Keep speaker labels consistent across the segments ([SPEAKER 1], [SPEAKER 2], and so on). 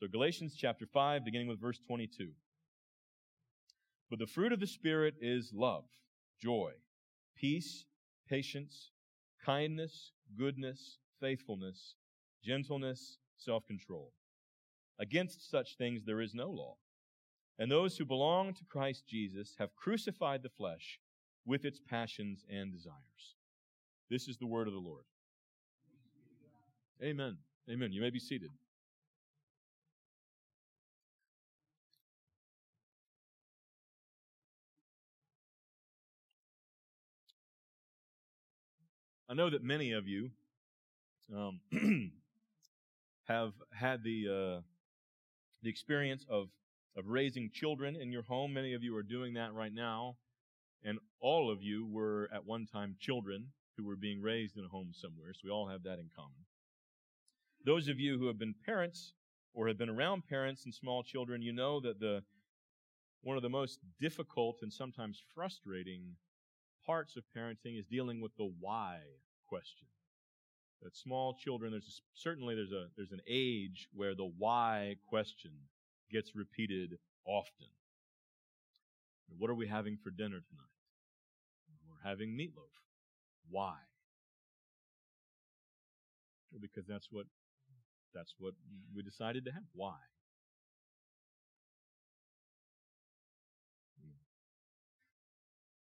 [SPEAKER 1] So, Galatians chapter 5, beginning with verse 22. But the fruit of the Spirit is love, joy, peace, patience, kindness, goodness, faithfulness, gentleness, self control. Against such things there is no law. And those who belong to Christ Jesus have crucified the flesh with its passions and desires. This is the word of the Lord. Amen. Amen. You may be seated. I know that many of you um, have had the uh, the experience of of raising children in your home. Many of you are doing that right now, and all of you were at one time children who were being raised in a home somewhere. So we all have that in common. Those of you who have been parents or have been around parents and small children, you know that the one of the most difficult and sometimes frustrating parts of parenting is dealing with the why question. That small children, there's certainly there's a there's an age where the why question gets repeated often. What are we having for dinner tonight? We're having meatloaf. Why? Because that's what that's what we decided to have. Why?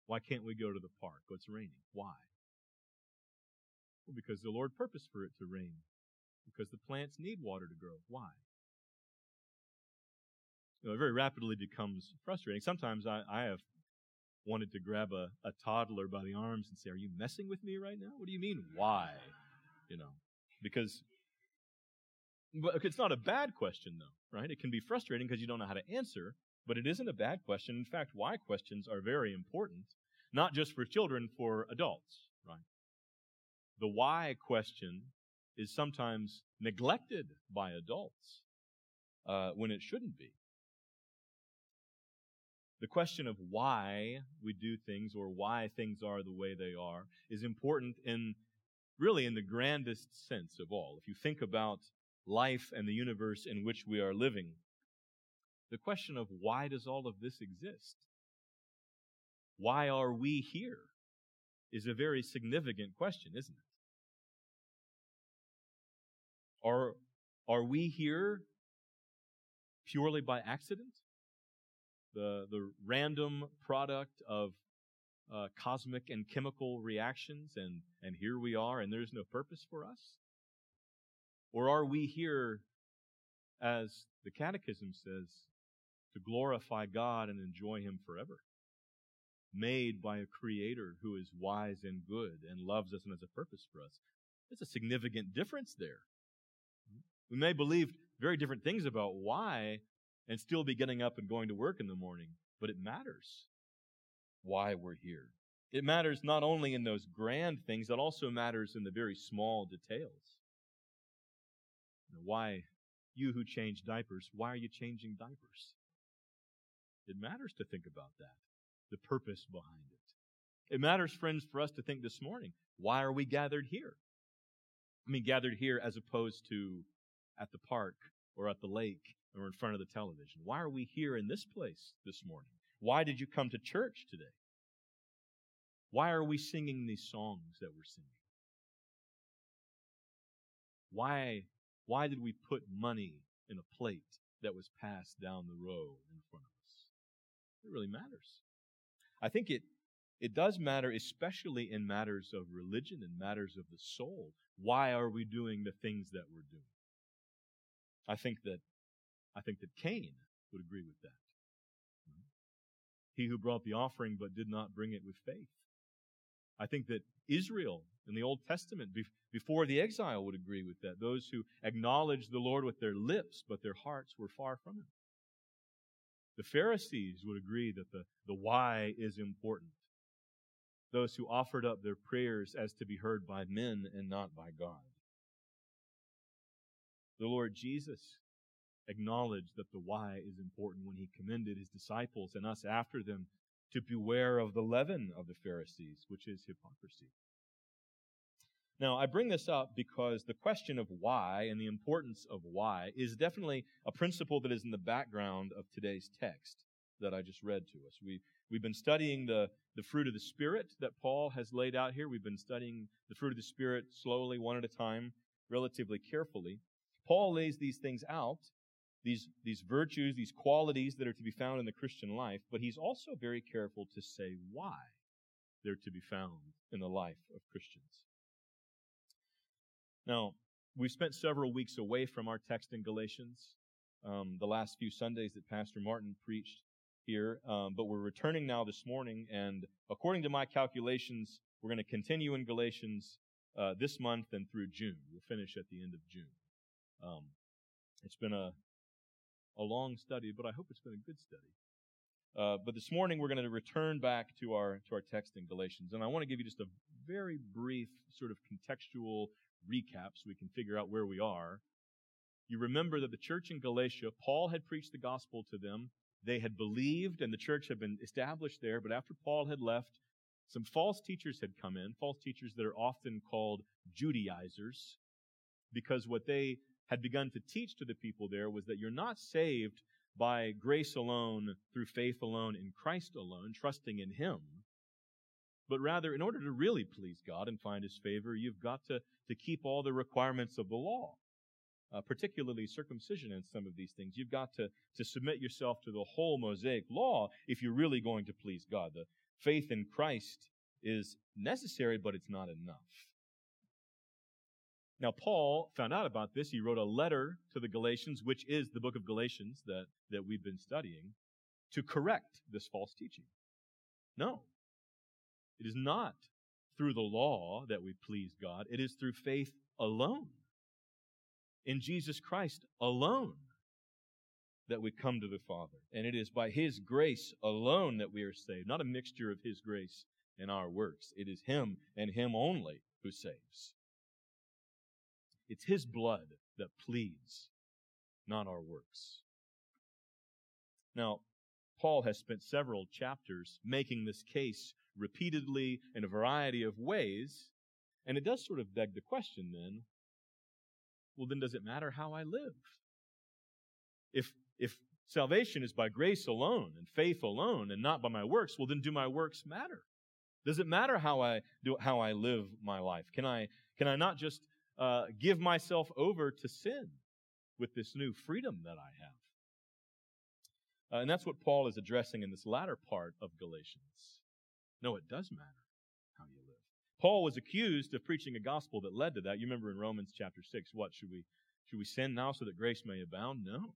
[SPEAKER 1] Why can't we go to the park? Oh, it's raining. Why? Well, because the Lord purposed for it to rain. Because the plants need water to grow. Why? You know, it very rapidly becomes frustrating. Sometimes I, I have wanted to grab a, a toddler by the arms and say, Are you messing with me right now? What do you mean, why? You know, because but it's not a bad question, though, right? It can be frustrating because you don't know how to answer, but it isn't a bad question. In fact, why questions are very important, not just for children, for adults, right? The why question is sometimes neglected by adults uh, when it shouldn't be. The question of why we do things or why things are the way they are is important in really in the grandest sense of all. If you think about life and the universe in which we are living, the question of why does all of this exist? Why are we here? Is a very significant question, isn't it? Are, are we here purely by accident? The, the random product of uh, cosmic and chemical reactions, and, and here we are, and there's no purpose for us? Or are we here, as the Catechism says, to glorify God and enjoy Him forever? Made by a Creator who is wise and good and loves us and has a purpose for us. There's a significant difference there. We may believe very different things about why and still be getting up and going to work in the morning, but it matters why we're here. It matters not only in those grand things, it also matters in the very small details. Why, you who change diapers, why are you changing diapers? It matters to think about that, the purpose behind it. It matters, friends, for us to think this morning, why are we gathered here? I mean, gathered here as opposed to at the park or at the lake or in front of the television? Why are we here in this place this morning? Why did you come to church today? Why are we singing these songs that we're singing? Why, why did we put money in a plate that was passed down the row in front of us? It really matters. I think it, it does matter, especially in matters of religion and matters of the soul. Why are we doing the things that we're doing? I think that I think that Cain would agree with that. He who brought the offering but did not bring it with faith. I think that Israel in the Old Testament before the exile would agree with that. Those who acknowledged the Lord with their lips, but their hearts were far from Him. The Pharisees would agree that the, the why is important. Those who offered up their prayers as to be heard by men and not by God. The Lord Jesus acknowledged that the why is important when he commended his disciples and us after them to beware of the leaven of the Pharisees, which is hypocrisy. Now, I bring this up because the question of why and the importance of why is definitely a principle that is in the background of today's text that I just read to us. We, we've been studying the, the fruit of the Spirit that Paul has laid out here. We've been studying the fruit of the Spirit slowly, one at a time, relatively carefully. Paul lays these things out, these, these virtues, these qualities that are to be found in the Christian life, but he's also very careful to say why they're to be found in the life of Christians. Now, we've spent several weeks away from our text in Galatians, um, the last few Sundays that Pastor Martin preached here, um, but we're returning now this morning, and according to my calculations, we're going to continue in Galatians uh, this month and through June. We'll finish at the end of June. Um, it's been a a long study, but I hope it's been a good study. Uh, but this morning we're going to return back to our to our text in Galatians, and I want to give you just a very brief sort of contextual recap so we can figure out where we are. You remember that the church in Galatia, Paul had preached the gospel to them. They had believed, and the church had been established there. But after Paul had left, some false teachers had come in, false teachers that are often called Judaizers, because what they had begun to teach to the people there was that you're not saved by grace alone, through faith alone, in Christ alone, trusting in Him. But rather, in order to really please God and find His favor, you've got to, to keep all the requirements of the law, uh, particularly circumcision and some of these things. You've got to, to submit yourself to the whole Mosaic law if you're really going to please God. The faith in Christ is necessary, but it's not enough. Now, Paul found out about this. He wrote a letter to the Galatians, which is the book of Galatians that, that we've been studying, to correct this false teaching. No. It is not through the law that we please God. It is through faith alone. In Jesus Christ alone that we come to the Father. And it is by His grace alone that we are saved, not a mixture of His grace and our works. It is Him and Him only who saves. It's His blood that pleads, not our works. Now, Paul has spent several chapters making this case repeatedly in a variety of ways, and it does sort of beg the question then well, then does it matter how I live? If, if salvation is by grace alone and faith alone and not by my works, well, then do my works matter? Does it matter how I do, how I live my life? Can I, can I not just uh, give myself over to sin with this new freedom that I have. Uh, and that's what Paul is addressing in this latter part of Galatians. No, it does matter how you live. Paul was accused of preaching a gospel that led to that. You remember in Romans chapter 6, what should we should we sin now so that grace may abound? No.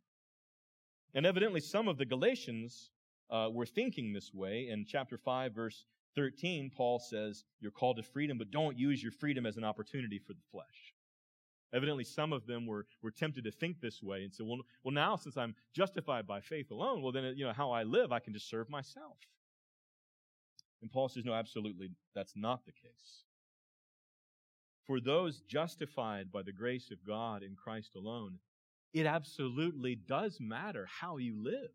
[SPEAKER 1] And evidently some of the Galatians uh, were thinking this way. In chapter 5, verse 13, Paul says, You're called to freedom, but don't use your freedom as an opportunity for the flesh. Evidently, some of them were, were tempted to think this way and said, well, well, now since I'm justified by faith alone, well, then, you know, how I live, I can just serve myself. And Paul says, no, absolutely, that's not the case. For those justified by the grace of God in Christ alone, it absolutely does matter how you live.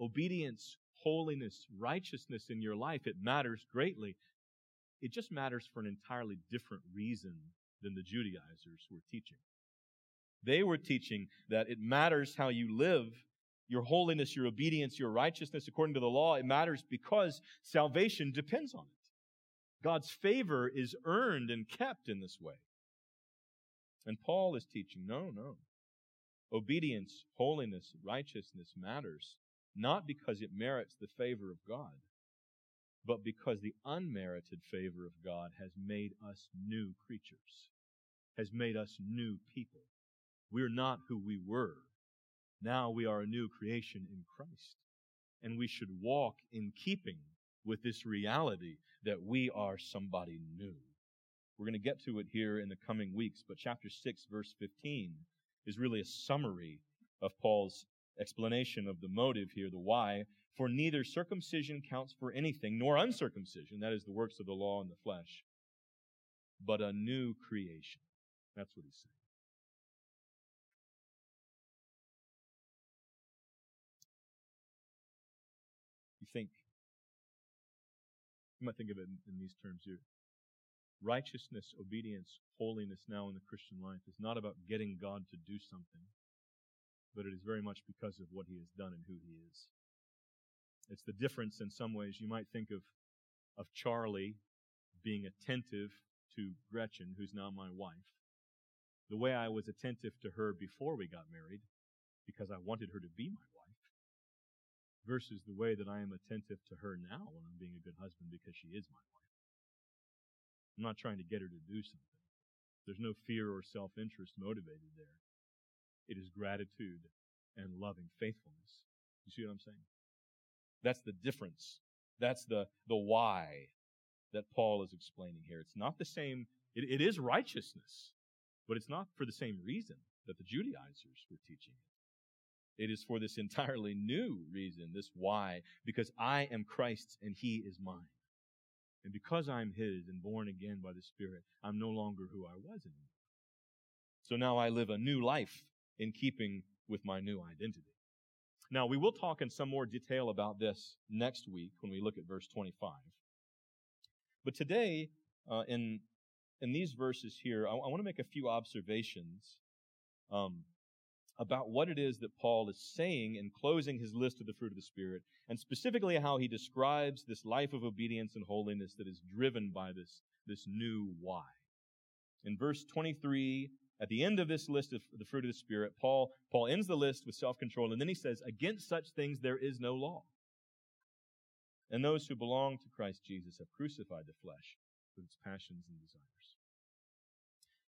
[SPEAKER 1] Obedience holiness, righteousness in your life, it matters greatly. It just matters for an entirely different reason than the Judaizers were teaching. They were teaching that it matters how you live, your holiness, your obedience, your righteousness according to the law. It matters because salvation depends on it. God's favor is earned and kept in this way. And Paul is teaching no, no. Obedience, holiness, righteousness matters not because it merits the favor of God, but because the unmerited favor of God has made us new creatures, has made us new people. We're not who we were. Now we are a new creation in Christ. And we should walk in keeping with this reality that we are somebody new. We're going to get to it here in the coming weeks, but chapter 6, verse 15 is really a summary of Paul's explanation of the motive here, the why. For neither circumcision counts for anything, nor uncircumcision, that is the works of the law in the flesh, but a new creation. That's what he's saying. You might think of it in, in these terms here. righteousness, obedience, holiness now in the Christian life is not about getting God to do something, but it is very much because of what He has done and who He is. It's the difference in some ways. You might think of, of Charlie being attentive to Gretchen, who's now my wife, the way I was attentive to her before we got married, because I wanted her to be my wife, versus the way that I am attentive to her now when I'm being a good husband because she is my wife. I'm not trying to get her to do something. There's no fear or self-interest motivated there. It is gratitude and loving faithfulness. You see what I'm saying? That's the difference. That's the, the why that Paul is explaining here. It's not the same, it, it is righteousness, but it's not for the same reason that the Judaizers were teaching it. It is for this entirely new reason, this why, because I am Christ's and he is mine. And because I'm his and born again by the Spirit, I'm no longer who I was anymore. So now I live a new life in keeping with my new identity. Now, we will talk in some more detail about this next week when we look at verse 25. But today, uh, in, in these verses here, I, I want to make a few observations um, about what it is that Paul is saying in closing his list of the fruit of the Spirit, and specifically how he describes this life of obedience and holiness that is driven by this, this new why. In verse 23, at the end of this list of the fruit of the Spirit, Paul, Paul ends the list with self-control, and then he says, against such things there is no law. And those who belong to Christ Jesus have crucified the flesh with its passions and desires.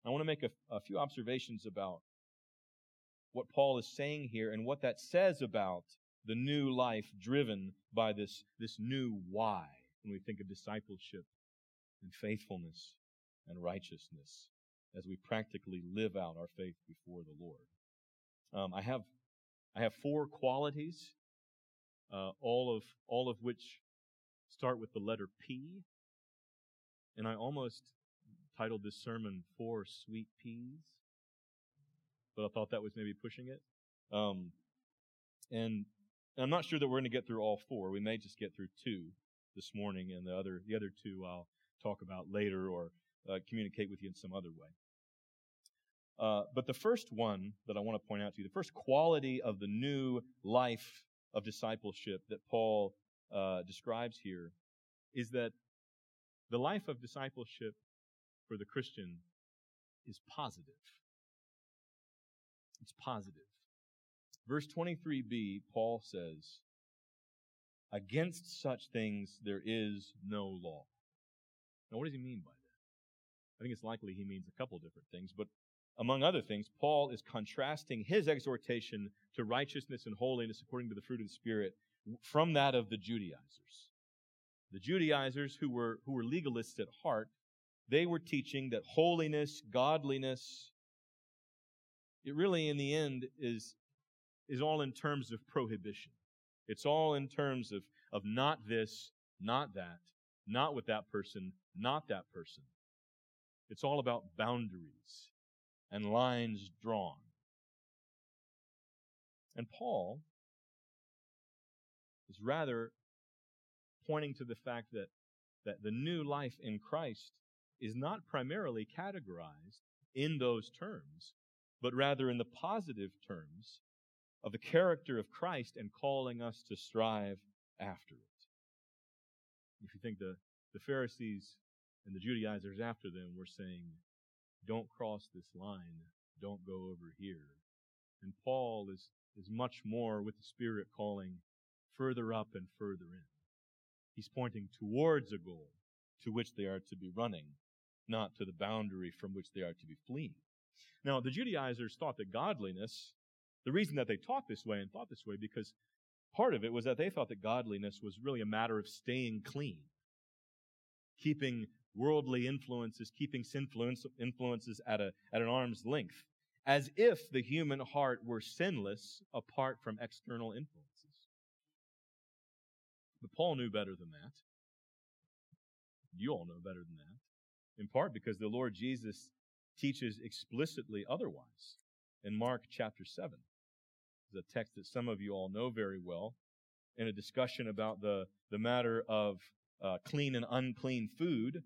[SPEAKER 1] I want to make a, a few observations about what Paul is saying here and what that says about the new life driven by this, this new why when we think of discipleship and faithfulness and righteousness as we practically live out our faith before the Lord. Um, I have I have four qualities, uh, all of all of which start with the letter P, and I almost titled this sermon Four Sweet Peas but I thought that was maybe pushing it. Um, and I'm not sure that we're going to get through all four. We may just get through two this morning, and the other the other two I'll talk about later or uh, communicate with you in some other way. Uh, but the first one that I want to point out to you, the first quality of the new life of discipleship that Paul uh, describes here, is that the life of discipleship for the Christian is positive. It's positive. Verse 23b, Paul says, Against such things there is no law. Now, what does he mean by that? I think it's likely he means a couple different things, but among other things, Paul is contrasting his exhortation to righteousness and holiness according to the fruit of the Spirit from that of the Judaizers. The Judaizers, who were, who were legalists at heart, they were teaching that holiness, godliness, it really, in the end, is, is all in terms of prohibition. It's all in terms of, of not this, not that, not with that person, not that person. It's all about boundaries and lines drawn. And Paul is rather pointing to the fact that, that the new life in Christ is not primarily categorized in those terms, but rather in the positive terms of the character of Christ and calling us to strive after it. If you think the, the Pharisees and the Judaizers after them were saying, don't cross this line, don't go over here. And Paul is, is much more with the Spirit calling further up and further in. He's pointing towards a goal to which they are to be running, not to the boundary from which they are to be fleeing. Now, the Judaizers thought that godliness, the reason that they taught this way and thought this way, because part of it was that they thought that godliness was really a matter of staying clean, keeping worldly influences, keeping sinful influences at, a, at an arm's length, as if the human heart were sinless apart from external influences. But Paul knew better than that. You all know better than that. In part because the Lord Jesus teaches explicitly otherwise in Mark chapter 7. It's a text that some of you all know very well in a discussion about the, the matter of uh, clean and unclean food.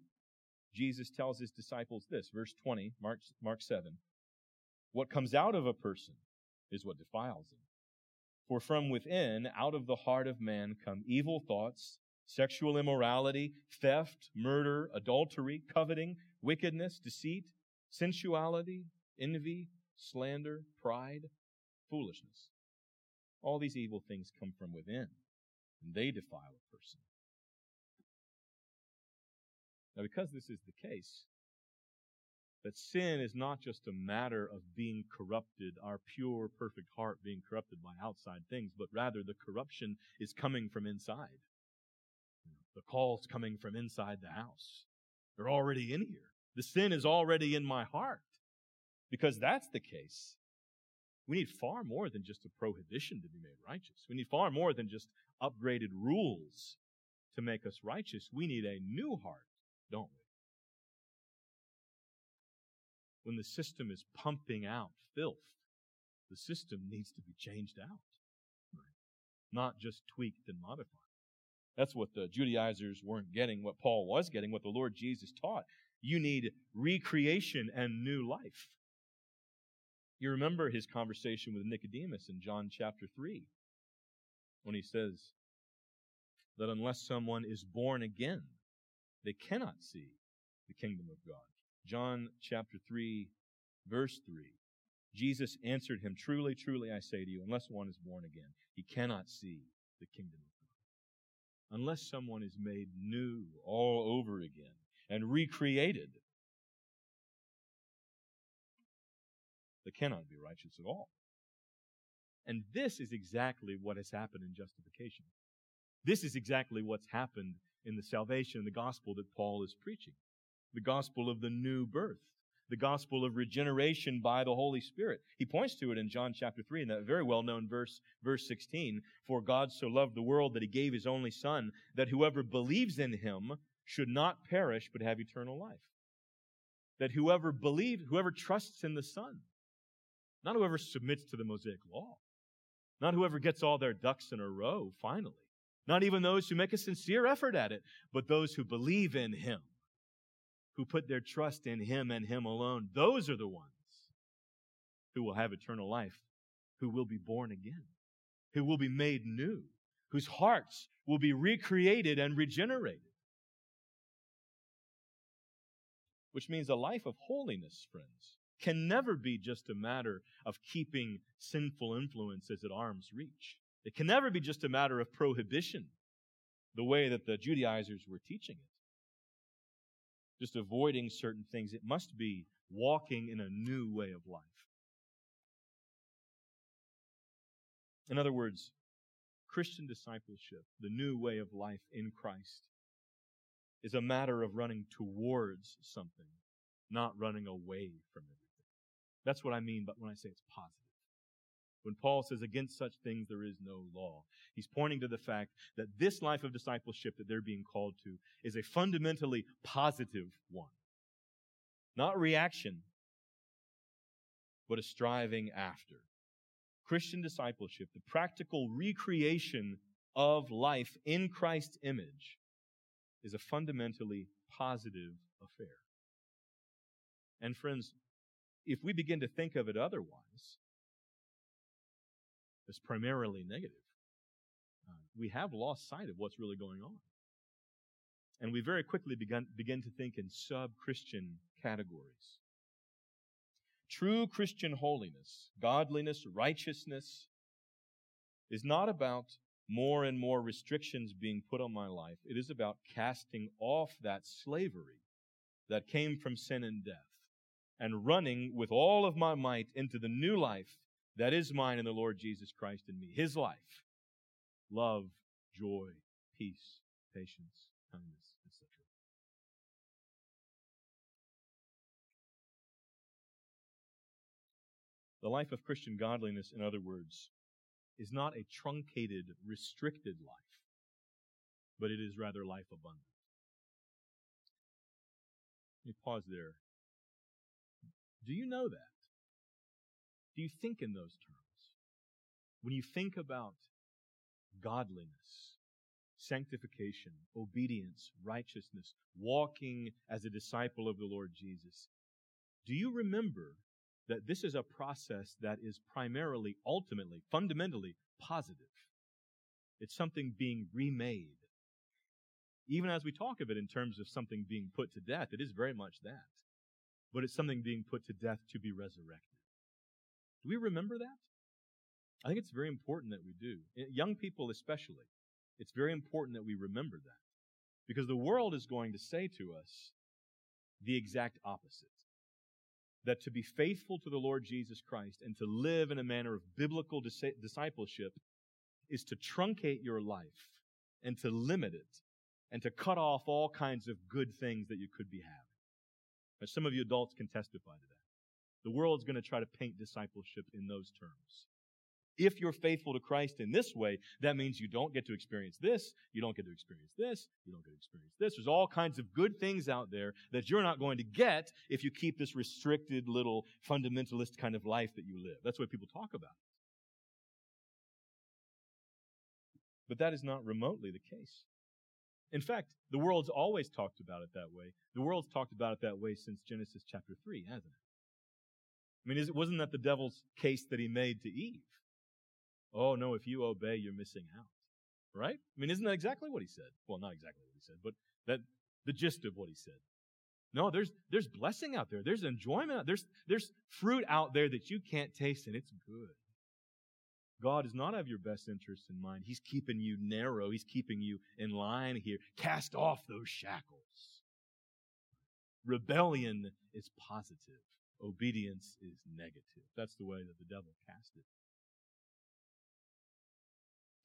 [SPEAKER 1] Jesus tells his disciples this, verse 20, Mark, Mark 7. What comes out of a person is what defiles him. For from within, out of the heart of man, come evil thoughts, sexual immorality, theft, murder, adultery, coveting, wickedness, deceit, sensuality, envy, slander, pride, foolishness. All these evil things come from within, and they defile a person. Now, because this is the case, that sin is not just a matter of being corrupted, our pure, perfect heart being corrupted by outside things, but rather the corruption is coming from inside. The call's coming from inside the house. They're already in here. The sin is already in my heart. Because that's the case. We need far more than just a prohibition to be made righteous. We need far more than just upgraded rules to make us righteous. We need a new heart, don't we? When the system is pumping out filth, the system needs to be changed out, not just tweaked and modified. That's what the Judaizers weren't getting, what Paul was getting, what the Lord Jesus taught. You need recreation and new life. You remember his conversation with Nicodemus in John chapter 3 when he says that unless someone is born again, they cannot see the kingdom of God. John chapter 3, verse 3. Jesus answered him, Truly, truly, I say to you, unless one is born again, he cannot see the kingdom of God. Unless someone is made new all over again and recreated, they cannot be righteous at all. And this is exactly what has happened in justification. This is exactly what's happened in the salvation the gospel that Paul is preaching the gospel of the new birth, the gospel of regeneration by the Holy Spirit. He points to it in John chapter 3 in that very well known verse, verse 16. For God so loved the world that he gave his only Son, that whoever believes in him should not perish but have eternal life. That whoever believes, whoever trusts in the Son, not whoever submits to the Mosaic law, not whoever gets all their ducks in a row finally, not even those who make a sincere effort at it, but those who believe in him who put their trust in Him and Him alone, those are the ones who will have eternal life, who will be born again, who will be made new, whose hearts will be recreated and regenerated. Which means a life of holiness, friends, can never be just a matter of keeping sinful influences at arm's reach. It can never be just a matter of prohibition, the way that the Judaizers were teaching it just avoiding certain things. It must be walking in a new way of life. In other words, Christian discipleship, the new way of life in Christ, is a matter of running towards something, not running away from everything. That's what I mean but when I say it's positive. When Paul says, against such things there is no law, he's pointing to the fact that this life of discipleship that they're being called to is a fundamentally positive one. Not reaction, but a striving after. Christian discipleship, the practical recreation of life in Christ's image, is a fundamentally positive affair. And friends, if we begin to think of it otherwise, is primarily negative. Uh, we have lost sight of what's really going on. And we very quickly begun, begin to think in sub Christian categories. True Christian holiness, godliness, righteousness is not about more and more restrictions being put on my life. It is about casting off that slavery that came from sin and death and running with all of my might into the new life that is mine in the Lord Jesus Christ in me. His life. Love, joy, peace, patience, kindness, etc. The life of Christian godliness, in other words, is not a truncated, restricted life, but it is rather life abundant. Let me pause there. Do you know that? Do you think in those terms? When you think about godliness, sanctification, obedience, righteousness, walking as a disciple of the Lord Jesus. Do you remember that this is a process that is primarily, ultimately, fundamentally positive? It's something being remade. Even as we talk of it in terms of something being put to death, it is very much that. But it's something being put to death to be resurrected. Do we remember that? I think it's very important that we do. Young people, especially, it's very important that we remember that. Because the world is going to say to us the exact opposite. That to be faithful to the Lord Jesus Christ and to live in a manner of biblical dis- discipleship is to truncate your life and to limit it and to cut off all kinds of good things that you could be having. Now, some of you adults can testify to that. The world's going to try to paint discipleship in those terms. If you're faithful to Christ in this way, that means you don't get to experience this, you don't get to experience this, you don't get to experience this. There's all kinds of good things out there that you're not going to get if you keep this restricted little fundamentalist kind of life that you live. That's what people talk about. But that is not remotely the case. In fact, the world's always talked about it that way. The world's talked about it that way since Genesis chapter 3, hasn't it? I mean, wasn't that the devil's case that he made to Eve? Oh, no, if you obey, you're missing out. Right? I mean, isn't that exactly what he said? Well, not exactly what he said, but that the gist of what he said. No, there's there's blessing out there. There's enjoyment. There's there's fruit out there that you can't taste, and it's good. God does not have your best interests in mind. He's keeping you narrow. He's keeping you in line here. Cast off those shackles. Rebellion is positive. Obedience is negative. That's the way that the devil cast it.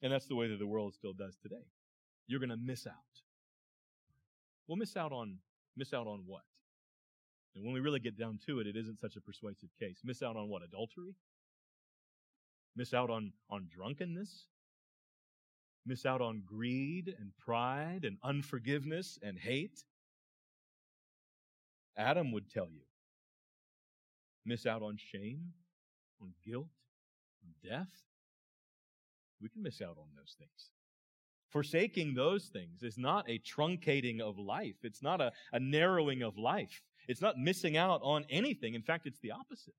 [SPEAKER 1] And that's the way that the world still does today. You're going to miss out. Well, miss out on, miss out on what? And when we really get down to it, it isn't such a persuasive case. Miss out on what? Adultery? Miss out on, on drunkenness? Miss out on greed and pride and unforgiveness and hate? Adam would tell you. Miss out on shame, on guilt, on death? We can miss out on those things. Forsaking those things is not a truncating of life. It's not a, a narrowing of life. It's not missing out on anything. In fact, it's the opposite.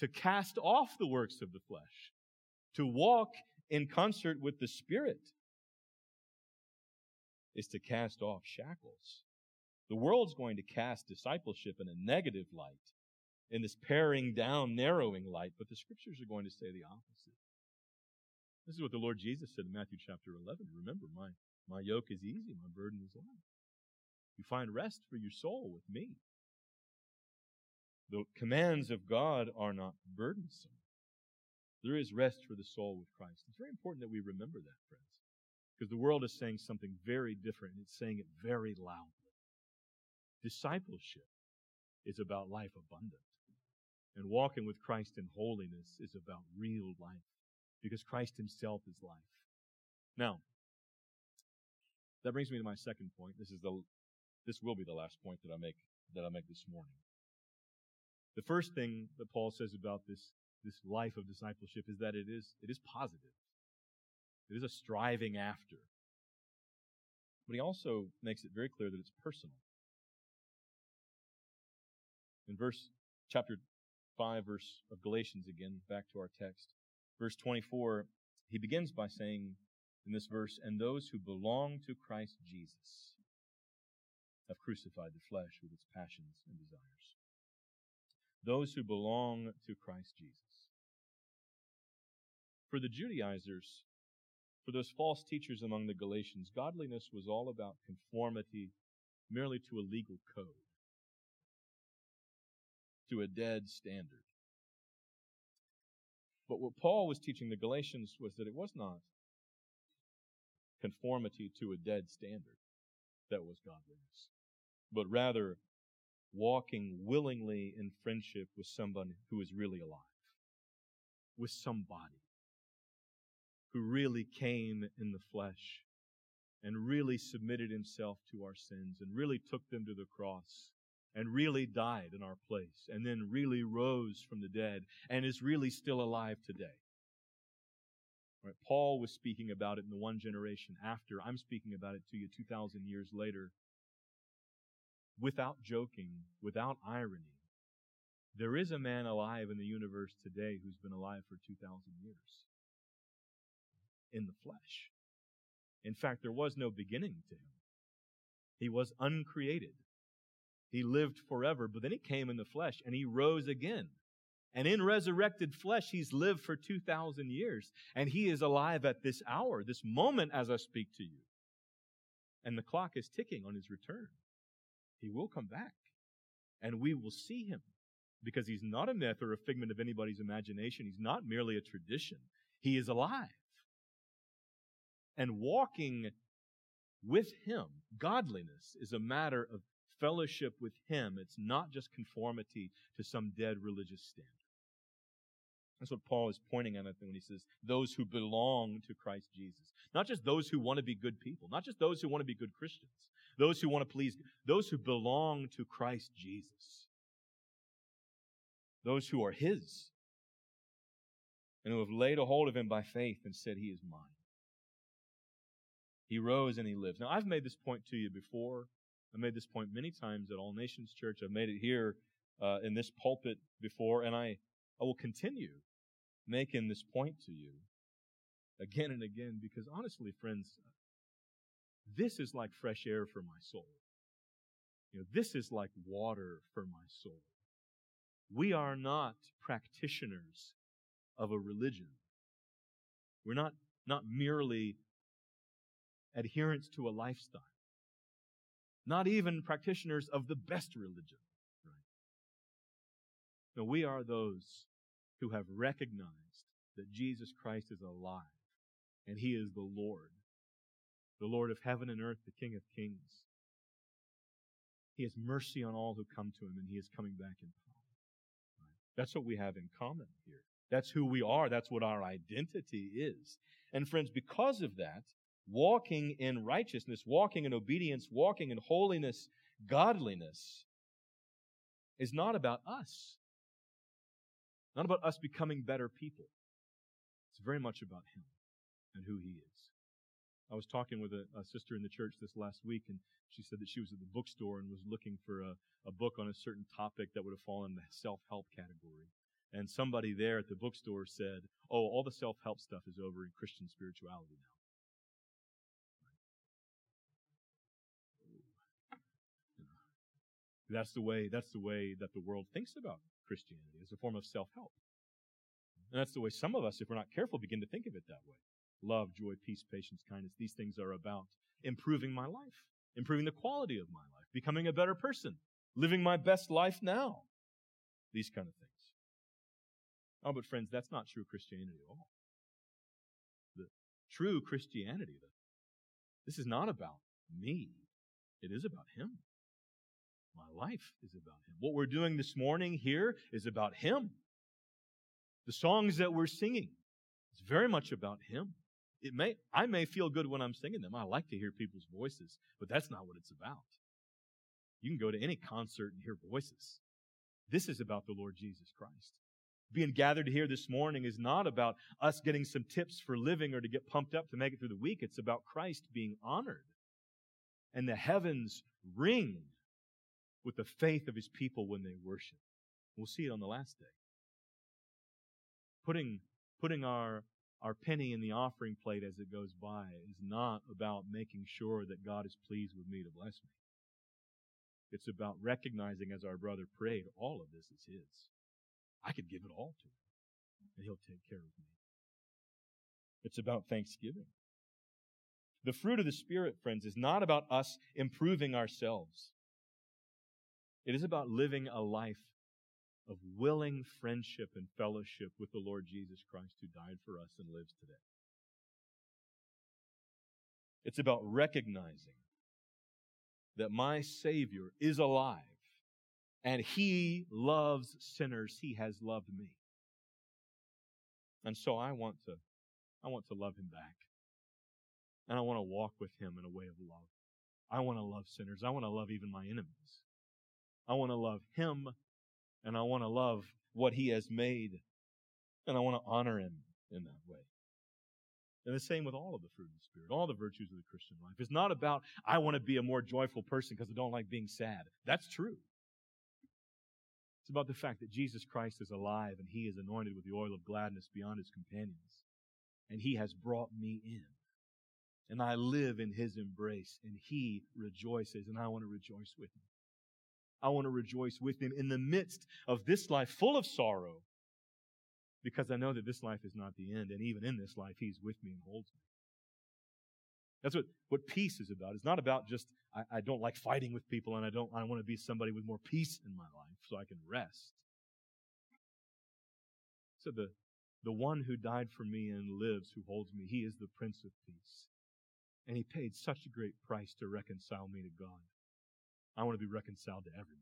[SPEAKER 1] To cast off the works of the flesh, to walk in concert with the Spirit, is to cast off shackles. The world's going to cast discipleship in a negative light, in this paring down, narrowing light, but the scriptures are going to say the opposite. This is what the Lord Jesus said in Matthew chapter 11. Remember, my, my yoke is easy, my burden is light. You find rest for your soul with me. The commands of God are not burdensome. There is rest for the soul with Christ. It's very important that we remember that, friends, because the world is saying something very different. It's saying it very loudly. Discipleship is about life abundant, and walking with Christ in holiness is about real life because Christ himself is life. Now, that brings me to my second point. This is the this will be the last point that I make that I make this morning. The first thing that Paul says about this this life of discipleship is that it is it is positive. It is a striving after. But he also makes it very clear that it's personal. In verse chapter 5 verse of Galatians again, back to our text. Verse 24, he begins by saying in this verse, and those who belong to Christ Jesus have crucified the flesh with its passions and desires. Those who belong to Christ Jesus. For the Judaizers, for those false teachers among the Galatians, godliness was all about conformity merely to a legal code, to a dead standard. But what Paul was teaching the Galatians was that it was not conformity to a dead standard that was godliness, but rather walking willingly in friendship with someone who is really alive, with somebody who really came in the flesh and really submitted himself to our sins and really took them to the cross and really died in our place and then really rose from the dead and is really still alive today. Right? Paul was speaking about it in the one generation after. I'm speaking about it to you 2,000 years later. Without joking, without irony, there is a man alive in the universe today who's been alive for 2,000 years in the flesh. In fact, there was no beginning to him. He was uncreated. He lived forever, but then he came in the flesh and he rose again. And in resurrected flesh, he's lived for 2,000 years. And he is alive at this hour, this moment as I speak to you. And the clock is ticking on his return. He will come back. And we will see him because he's not a myth or a figment of anybody's imagination. He's not merely a tradition. He is alive. And walking with him, godliness is a matter of fellowship with him. It's not just conformity to some dead religious standard. That's what Paul is pointing at when he says, those who belong to Christ Jesus. Not just those who want to be good people, not just those who want to be good Christians, those who want to please, those who belong to Christ Jesus. Those who are His and who have laid a hold of Him by faith and said, He is mine. He rose and He lives. Now, I've made this point to you before. I made this point many times at All Nations Church. I've made it here uh, in this pulpit before, and I, I will continue making this point to you again and again because honestly, friends, this is like fresh air for my soul. You know, this is like water for my soul. We are not practitioners of a religion. We're not, not merely adherents to a lifestyle. Not even practitioners of the best religion. Right? No, we are those who have recognized that Jesus Christ is alive and He is the Lord, the Lord of heaven and earth, the King of kings. He has mercy on all who come to Him and He is coming back in power. Right? That's what we have in common here. That's who we are. That's what our identity is. And friends, because of that, walking in righteousness, walking in obedience, walking in holiness, godliness is not about us. Not about us becoming better people. It's very much about Him and who He is. I was talking with a, a, sister in the church this last week, and she said that she was at the bookstore and was looking for a, a book on a certain topic that would have fallen in the self help category. And somebody there at the bookstore said, Oh, all the self help stuff is over in Christian spirituality now. That's the way, that's the way that the world thinks about Christianity as a form of self-help. And that's the way some of us, if we're not careful, begin to think of it that way. Love, joy, peace, patience, kindness. These things are about improving my life, improving the quality of my life, becoming a better person, living my best life now. These kind of things. Oh, but friends, that's not true Christianity at all. The true Christianity, this is not about me. It is about Him. My life is about Him. What we're doing this morning here is about Him. The songs that we're singing, it's very much about Him. It may, I may feel good when I'm singing them. I like to hear people's voices, but that's not what it's about. You can go to any concert and hear voices. This is about the Lord Jesus Christ. Being gathered here this morning is not about us getting some tips for living or to get pumped up to make it through the week. It's about Christ being honored. And the heavens ring with the faith of his people when they worship. We'll see it on the last day. Putting, putting our, our penny in the offering plate as it goes by is not about making sure that God is pleased with me to bless me. It's about recognizing, as our brother prayed, all of this is His. I could give it all to Him, and He'll take care of me. It's about thanksgiving. The fruit of the Spirit, friends, is not about us improving ourselves. It is about living a life of willing friendship and fellowship with the Lord Jesus Christ who died for us and lives today. It's about recognizing that my Savior is alive and He loves sinners. He has loved me. And so I want to, I want to love Him back. And I want to walk with Him in a way of love. I want to love sinners. I want to love even my enemies. I want to love Him and I want to love what He has made and I want to honor Him in that way. And the same with all of the fruit of the Spirit, all the virtues of the Christian life. It's not about, I want to be a more joyful person because I don't like being sad. That's true. It's about the fact that Jesus Christ is alive and he is anointed with the oil of gladness beyond his companions. And he has brought me in. And I live in his embrace and he rejoices and I want to rejoice with him. I want to rejoice with him in the midst of this life full of sorrow because I know that this life is not the end. And even in this life, He's with me and holds me. That's what, what peace is about. It's not about just, I, I don't like fighting with people and I don't, I want to be somebody with more peace in my life so I can rest. So the, the one who died for me and lives, who holds me, He is the Prince of Peace. And He paid such a great price to reconcile me to God. I want to be reconciled to everybody.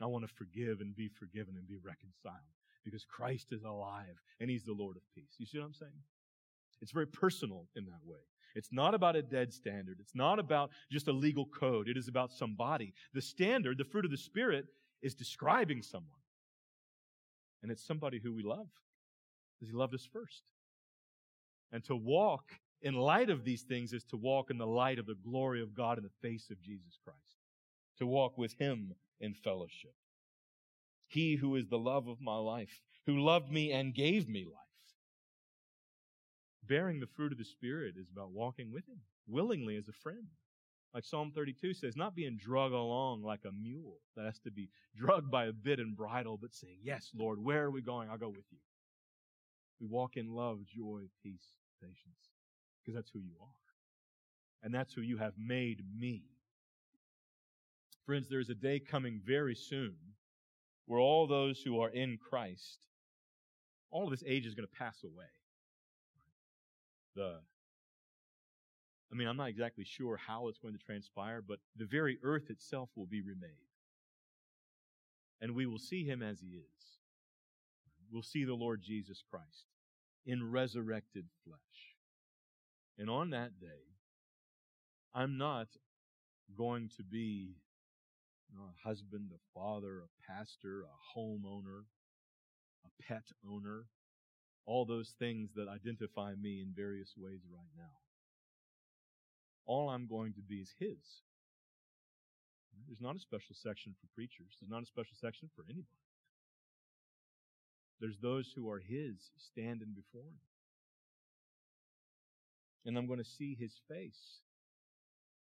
[SPEAKER 1] I want to forgive and be forgiven and be reconciled because Christ is alive and He's the Lord of peace. You see what I'm saying? It's very personal in that way. It's not about a dead standard. It's not about just a legal code. It is about somebody. The standard, the fruit of the Spirit, is describing someone. And it's somebody who we love because He loved us first. And to walk in light of these things is to walk in the light of the glory of God in the face of Jesus Christ. To walk with Him in fellowship. He who is the love of my life, who loved me and gave me life. Bearing the fruit of the Spirit is about walking with Him willingly as a friend. Like Psalm 32 says, not being drug along like a mule that has to be drugged by a bit and bridle, but saying, Yes, Lord, where are we going? I'll go with you. We walk in love, joy, peace, patience, because that's who you are. And that's who you have made me. Friends, there's a day coming very soon where all those who are in Christ, all of this age is going to pass away. The, I mean, I'm not exactly sure how it's going to transpire, but the very earth itself will be remade. And we will see him as he is. We'll see the Lord Jesus Christ in resurrected flesh. And on that day, I'm not going to be a husband, a father, a pastor, a homeowner, a pet owner, all those things that identify me in various ways right now. All I'm going to be is His. There's not a special section for preachers. There's not a special section for anybody. There's those who are His standing before Him. And I'm going to see His face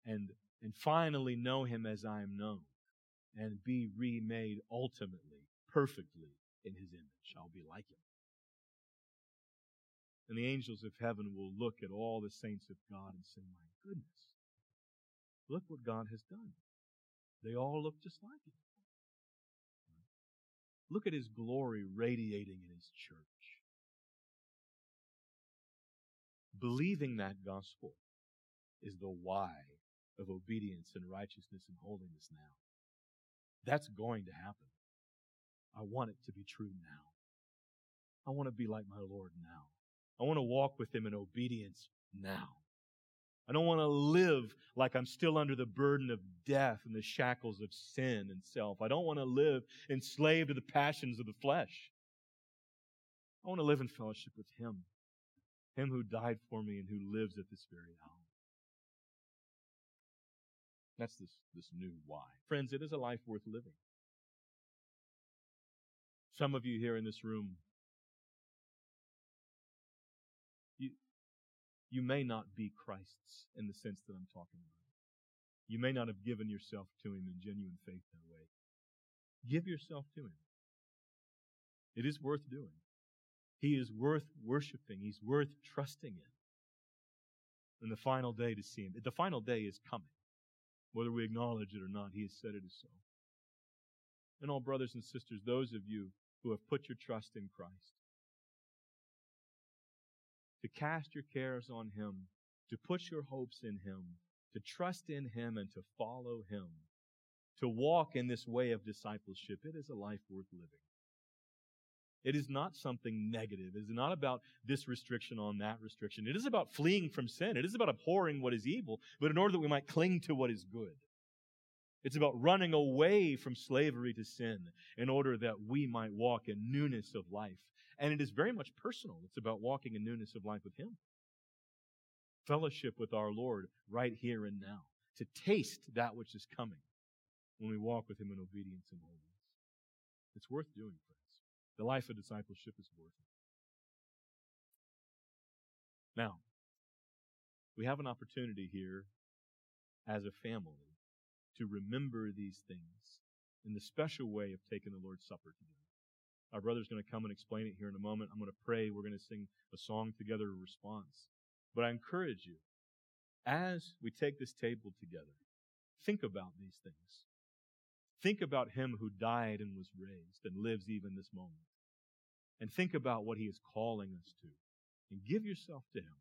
[SPEAKER 1] and, and finally know Him as I am known and be remade ultimately, perfectly in his image. I'll be like him. And the angels of heaven will look at all the saints of God and say, My goodness, look what God has done. They all look just like him. Look at his glory radiating in his church. Believing that gospel is the why of obedience and righteousness and holiness now. That's going to happen. I want it to be true now. I want to be like my Lord now. I want to walk with Him in obedience now. I don't want to live like I'm still under the burden of death and the shackles of sin and self. I don't want to live enslaved to the passions of the flesh. I want to live in fellowship with Him, Him who died for me and who lives at this very hour. That's this, this new why. Friends, it is a life worth living. Some of you here in this room, you, you may not be Christ's in the sense that I'm talking about. You may not have given yourself to Him in genuine faith that way. Give yourself to Him. It is worth doing. He is worth worshiping. He's worth trusting in. And the final day to see Him. The final day is coming. Whether we acknowledge it or not, He has said it is so. And all brothers and sisters, those of you who have put your trust in Christ, to cast your cares on Him, to put your hopes in Him, to trust in Him and to follow Him, to walk in this way of discipleship, it is a life worth living. It is not something negative. It is not about this restriction on that restriction. It is about fleeing from sin. It is about abhorring what is evil, but in order that we might cling to what is good. It's about running away from slavery to sin in order that we might walk in newness of life. And it is very much personal. It's about walking in newness of life with Him. fellowship with our Lord right here and now, to taste that which is coming when we walk with Him in obedience and holiness. It's worth doing, friends. The life of discipleship is worth it. Now, we have an opportunity here as a family to remember these things in the special way of taking the Lord's Supper together. Our brother's going to come and explain it here in a moment. I'm going to pray. We're going to sing a song together in response. But I encourage you, as we take this table together, think about these things. Think about him who died and was raised and lives even this moment. And think about what he is calling us to. And give yourself to him.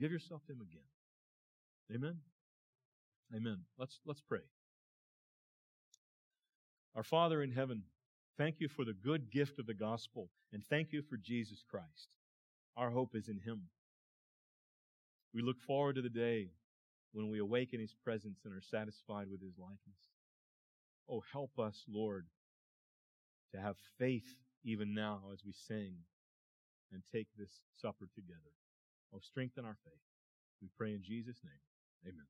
[SPEAKER 1] Give yourself to him again. Amen. Amen. Let's let's pray. Our Father in heaven, thank you for the good gift of the gospel and thank you for Jesus Christ. Our hope is in him. We look forward to the day when we awaken his presence and are satisfied with his likeness. Oh, help us, Lord, to have faith even now as we sing and take this supper together. Oh, strengthen our faith. We pray in Jesus' name. Amen.